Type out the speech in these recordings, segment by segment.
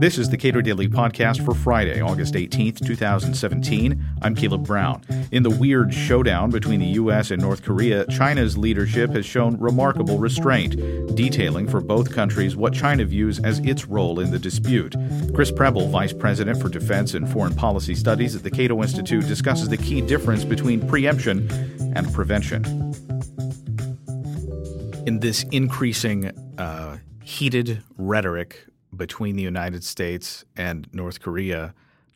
This is the Cato Daily Podcast for Friday, August 18th, 2017. I'm Caleb Brown. In the weird showdown between the U.S. and North Korea, China's leadership has shown remarkable restraint, detailing for both countries what China views as its role in the dispute. Chris Preble, Vice President for Defense and Foreign Policy Studies at the Cato Institute, discusses the key difference between preemption and prevention. In this increasing uh, heated rhetoric between the United States and North Korea,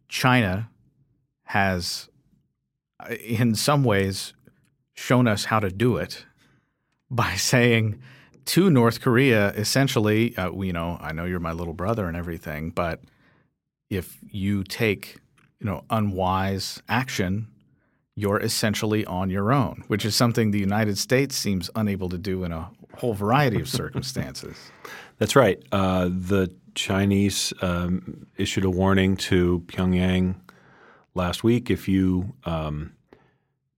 China has, uh, in some ways, shown us how to do it by saying to North Korea, essentially, uh, you know, I know you're my little brother and everything, but if you take, you know, unwise action, you're essentially on your own, which is something the United States seems unable to do in a whole variety of circumstances. That's right. Uh, the Chinese um, issued a warning to Pyongyang last week if you um,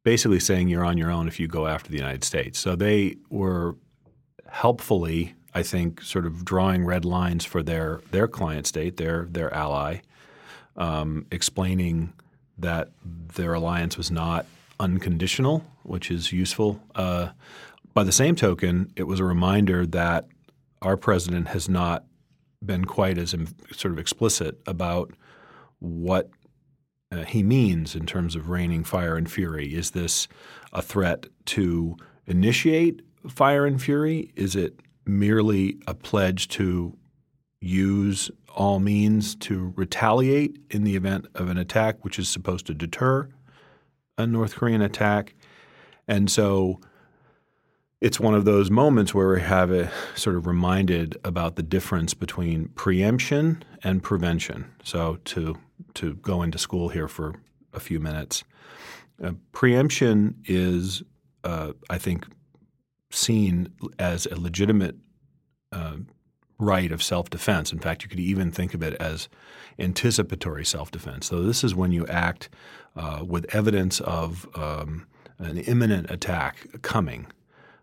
basically saying you're on your own if you go after the United States. So they were helpfully, I think, sort of drawing red lines for their their client state, their their ally, um, explaining that their alliance was not unconditional, which is useful. Uh, by the same token, it was a reminder that our president has not been quite as sort of explicit about what uh, he means in terms of raining fire and fury. Is this a threat to initiate fire and fury? Is it merely a pledge to use all means to retaliate in the event of an attack, which is supposed to deter a North Korean attack? And so it's one of those moments where we have a sort of reminded about the difference between preemption and prevention. So to to go into school here for a few minutes, uh, preemption is, uh, I think, seen as a legitimate uh, right of self-defense. In fact, you could even think of it as anticipatory self-defense. So this is when you act uh, with evidence of um, an imminent attack coming.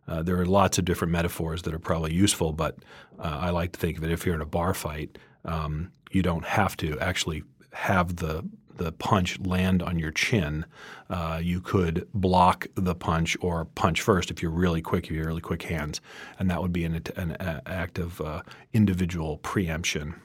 Uh, there are lots of different metaphors that are probably useful, but uh, I like to think of it if you're in a bar fight, um, you don't have to actually have the the punch land on your chin. Uh, you could block the punch or punch first if you're really quick, if you have really quick hands, and that would be an, an act of uh, individual preemption.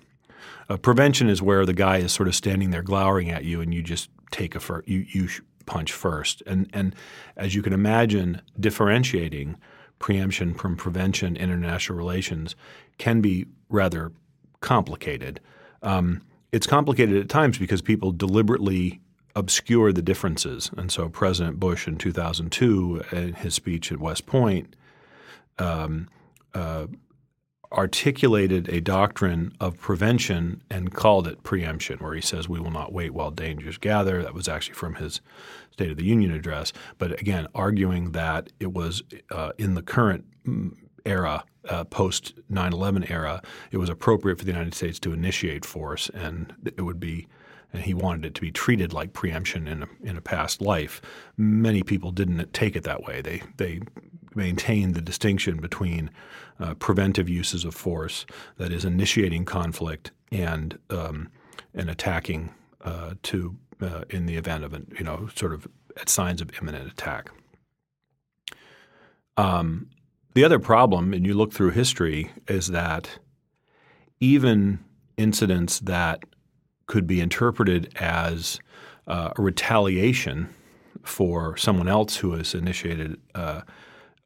Uh, prevention is where the guy is sort of standing there glowering at you, and you just take a fir- you you punch first. And, and as you can imagine, differentiating preemption from prevention in international relations can be rather complicated. Um, it's complicated at times because people deliberately obscure the differences. And so President Bush in 2002, in his speech at West Point, um, uh, articulated a doctrine of prevention and called it preemption, where he says, We will not wait while dangers gather. That was actually from his State of the Union address. But again, arguing that it was uh, in the current mm, era, uh, post 9 11 era, it was appropriate for the United States to initiate force, and it would be and he wanted it to be treated like preemption in a, in a past life. Many people didn't take it that way. They they maintained the distinction between uh, preventive uses of force, that is, initiating conflict, and um, and attacking uh, to uh, in the event of an you know sort of at signs of imminent attack. Um, the other problem, and you look through history, is that even incidents that could be interpreted as uh, a retaliation for someone else who has initiated uh,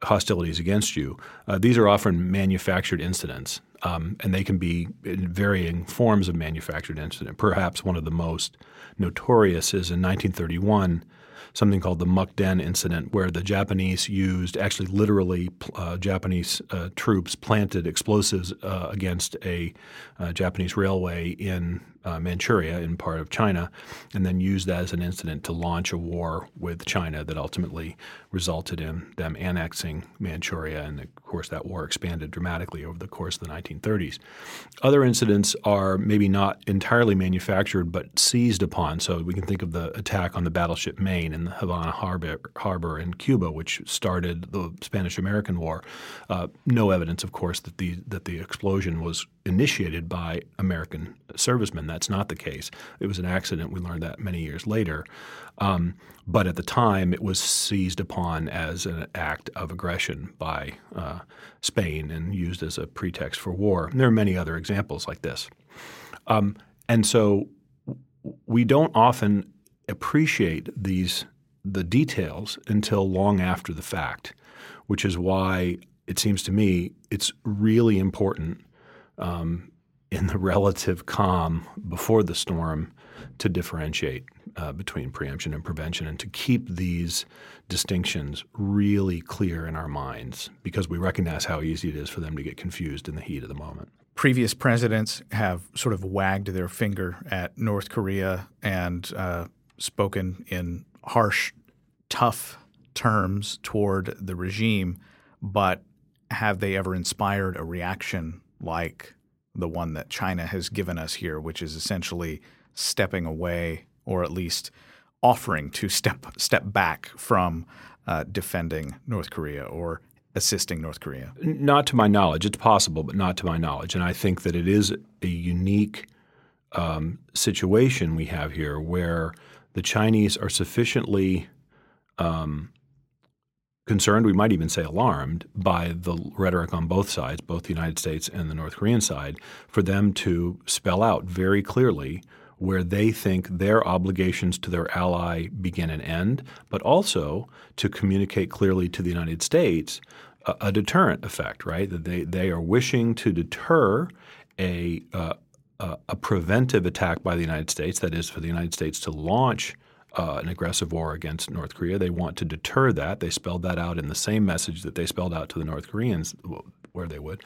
hostilities against you. Uh, these are often manufactured incidents, um, and they can be in varying forms of manufactured incident. Perhaps one of the most notorious is in 1931 something called the Mukden incident, where the Japanese used actually literally uh, Japanese uh, troops planted explosives uh, against a uh, Japanese railway in uh, Manchuria, in part of China, and then used that as an incident to launch a war with China that ultimately resulted in them annexing Manchuria. And of course, that war expanded dramatically over the course of the 1930s. Other incidents are maybe not entirely manufactured but seized upon. So we can think of the attack on the battleship Maine in the Havana Harbor, harbor in Cuba, which started the Spanish American War. Uh, no evidence, of course, that the, that the explosion was initiated by American servicemen. That's not the case. It was an accident. We learned that many years later. Um, but at the time, it was seized upon as an act of aggression by uh, Spain and used as a pretext for war. And there are many other examples like this. Um, and so we don't often appreciate these the details until long after the fact, which is why it seems to me it's really important um, in the relative calm before the storm to differentiate uh, between preemption and prevention and to keep these distinctions really clear in our minds because we recognize how easy it is for them to get confused in the heat of the moment. Previous presidents have sort of wagged their finger at North Korea and uh, spoken in harsh, tough terms toward the regime, but have they ever inspired a reaction like the one that China has given us here, which is essentially stepping away or at least offering to step step back from uh, defending North Korea or assisting North Korea? Not to my knowledge. It's possible, but not to my knowledge. And I think that it is a unique um, situation we have here where the Chinese are sufficiently um, concerned, we might even say alarmed, by the rhetoric on both sides, both the United States and the North Korean side, for them to spell out very clearly where they think their obligations to their ally begin and end, but also to communicate clearly to the United States a, a deterrent effect, right? That they, they are wishing to deter a, uh, a preventive attack by the United States, that is, for the United States to launch uh, an aggressive war against North Korea. They want to deter that. They spelled that out in the same message that they spelled out to the North Koreans, where they would.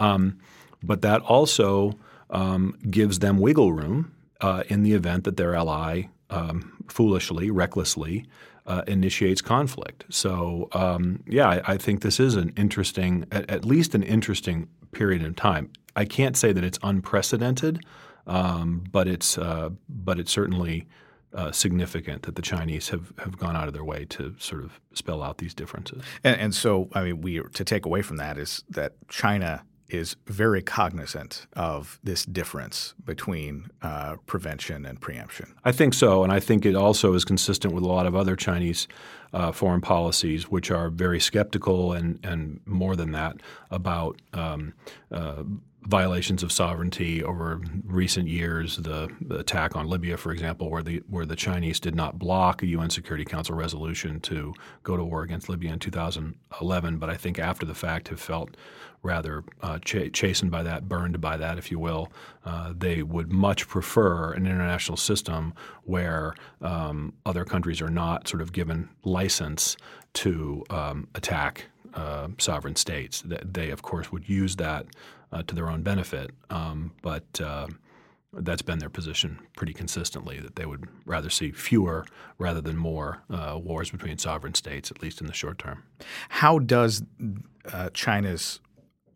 Um, but that also um, gives them wiggle room uh, in the event that their ally um, foolishly, recklessly uh, initiates conflict. So, um, yeah, I, I, think this is an interesting, at, at, least an interesting period of time. I can't say that it's unprecedented, um, but it's uh, but it's certainly uh, significant that the Chinese have, have gone out of their way to sort of spell out these differences. And, and so, I mean, we to take away from that is that China is very cognizant of this difference between uh, prevention and preemption. I think so, and I think it also is consistent with a lot of other Chinese uh, foreign policies, which are very skeptical and and more than that about um, uh, violations of sovereignty over recent years. The, attack on Libya, for example, where the where the Chinese did not block a UN Security Council resolution to go to war against Libya in 2011, but I think after the fact have felt rather uh, ch- chastened by that, burned by that, if you will. Uh, they would much prefer an international system where um, other countries are not sort of given license to um, attack uh, sovereign states. They, of course, would use that uh, to their own benefit. Um, but uh, that's been their position pretty consistently that they would rather see fewer rather than more uh, wars between sovereign states, at least in the short term. How does uh, China's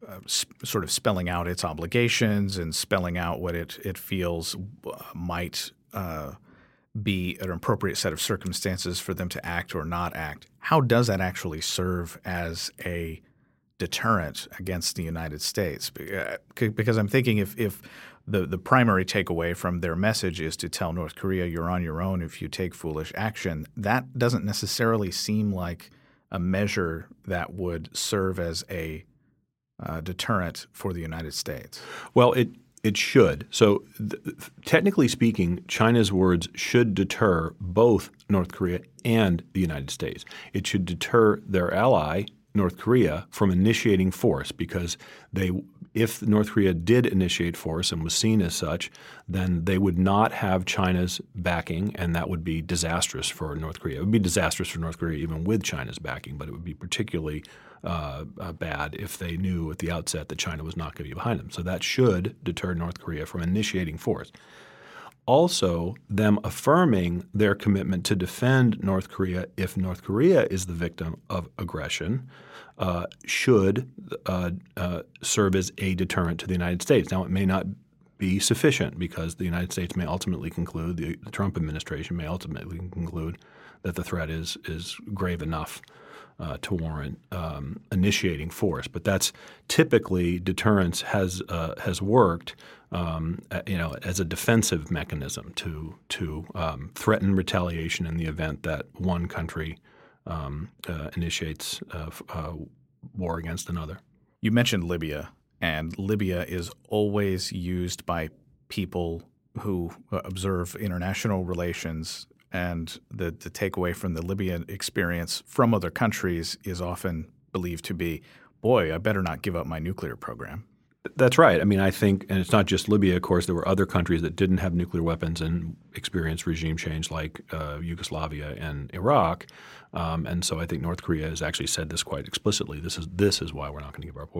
uh, sp- sort of spelling out its obligations and spelling out what it, it feels uh, might be an appropriate set of circumstances for them to act or not act. How does that actually serve as a deterrent against the United States? Uh, because I'm thinking if, if the, the primary takeaway from their message is to tell North Korea you're on your own if you take foolish action, that doesn't necessarily seem like a measure that would serve as a uh, deterrent for the United States. Well, it it should. So, th- technically speaking, China's words should deter both North Korea and the United States. It should deter their ally, North Korea from initiating force because they if North Korea did initiate force and was seen as such, then they would not have China's backing, and that would be disastrous for North Korea. It would be disastrous for North Korea even with China's backing, but it would be particularly uh, uh, bad if they knew at the outset that China was not going to be behind them. So that should deter North Korea from initiating force also them affirming their commitment to defend North Korea if North Korea is the victim of aggression uh, should uh, uh, serve as a deterrent to the United States. Now, it may not be sufficient because the United States may ultimately conclude, the, the Trump administration may ultimately conclude that the threat is is grave enough uh, to warrant um, initiating force. But that's typically deterrence has uh, has worked, um, you know, as a defensive mechanism to to um, threaten retaliation in the event that one country um, uh, initiates uh, uh, war against another. You mentioned Libya, and Libya is always used by people who observe international relations and the, the takeaway from the Libyan experience from other countries is often believed to be, boy, I better not give up my nuclear program. That's right. I mean, I think, and it's not just Libya. Of course, there were other countries that didn't have nuclear weapons and experienced regime change, like uh, Yugoslavia and Iraq. Um, and so, I think North Korea has actually said this quite explicitly. This is this is why we're not going to give up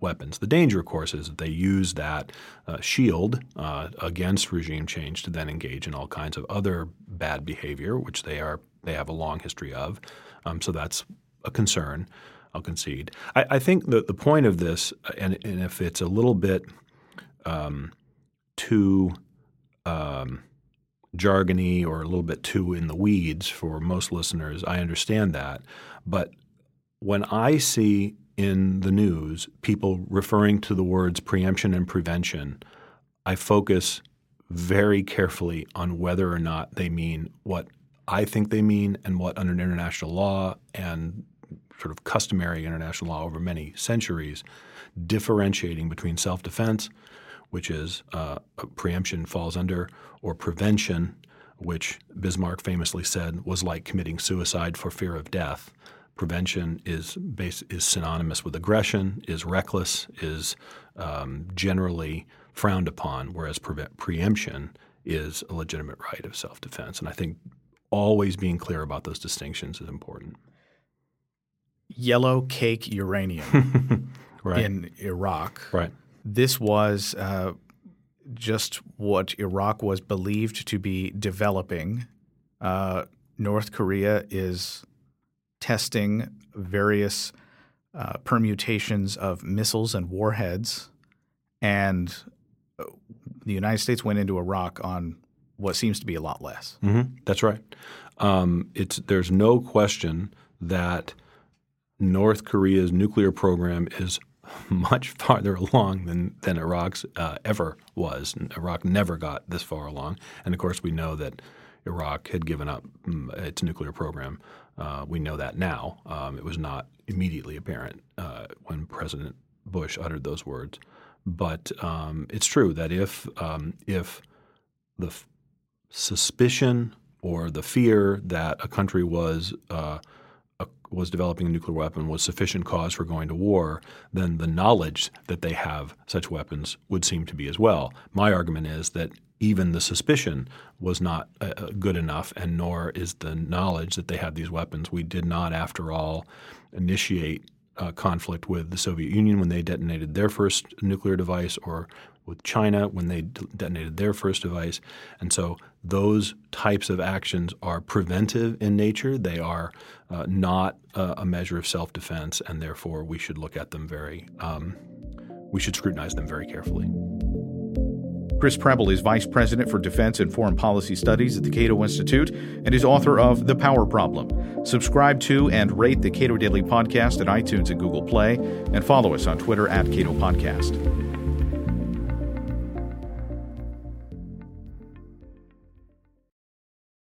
weapons. The danger, of course, is that they use that uh, shield uh, against regime change to then engage in all kinds of other bad behavior, which they are they have a long history of. Um, so that's a concern. I'll concede. I, I think that the point of this, and, and, if it's a little bit um, too um, jargony or a little bit too in the weeds for most listeners, I understand that. But when I see in the news people referring to the words preemption and prevention, I focus very carefully on whether or not they mean what I think they mean and what under international law and sort of customary international law over many centuries, differentiating between self defense, which is uh, preemption falls under, or prevention, which Bismarck famously said was like committing suicide for fear of death. Prevention is base, is synonymous with aggression, is reckless, is um, generally frowned upon, whereas pre- preemption is a legitimate right of self defense. And I think always being clear about those distinctions is important yellow cake uranium right. in Iraq. Right. This was uh, just what Iraq was believed to be developing. Uh, North Korea is testing various uh, permutations of missiles and warheads, and uh, the United States went into Iraq on what seems to be a lot less. Mm-hmm. That's right. Um, it's there's no question that North Korea's nuclear program is much farther along than than Iraq's uh, ever was. Iraq never got this far along, and of course we know that Iraq had given up mm, its nuclear program. Uh, we know that now. Um, it was not immediately apparent uh, when President Bush uttered those words, but um, it's true that if um, if the f- suspicion or the fear that a country was uh, was developing a nuclear weapon was sufficient cause for going to war, then the knowledge that they have such weapons would seem to be as well. My argument is that even the suspicion was not uh, uh good enough, and nor is the knowledge that they had these weapons. We did not, after all, initiate uh, conflict with the Soviet Union when they detonated their first nuclear device, or with China when they detonated their first device. And so those types of actions are preventive in nature. They are uh, not uh, a measure of self defense, and therefore we should look at them very, um, we should scrutinize them very carefully. Chris Preble is Vice President for Defense and Foreign Policy Studies at the Cato Institute and is author of The Power Problem. Subscribe to and rate the Cato Daily Podcast at iTunes and Google Play, and follow us on Twitter at Cato Podcast.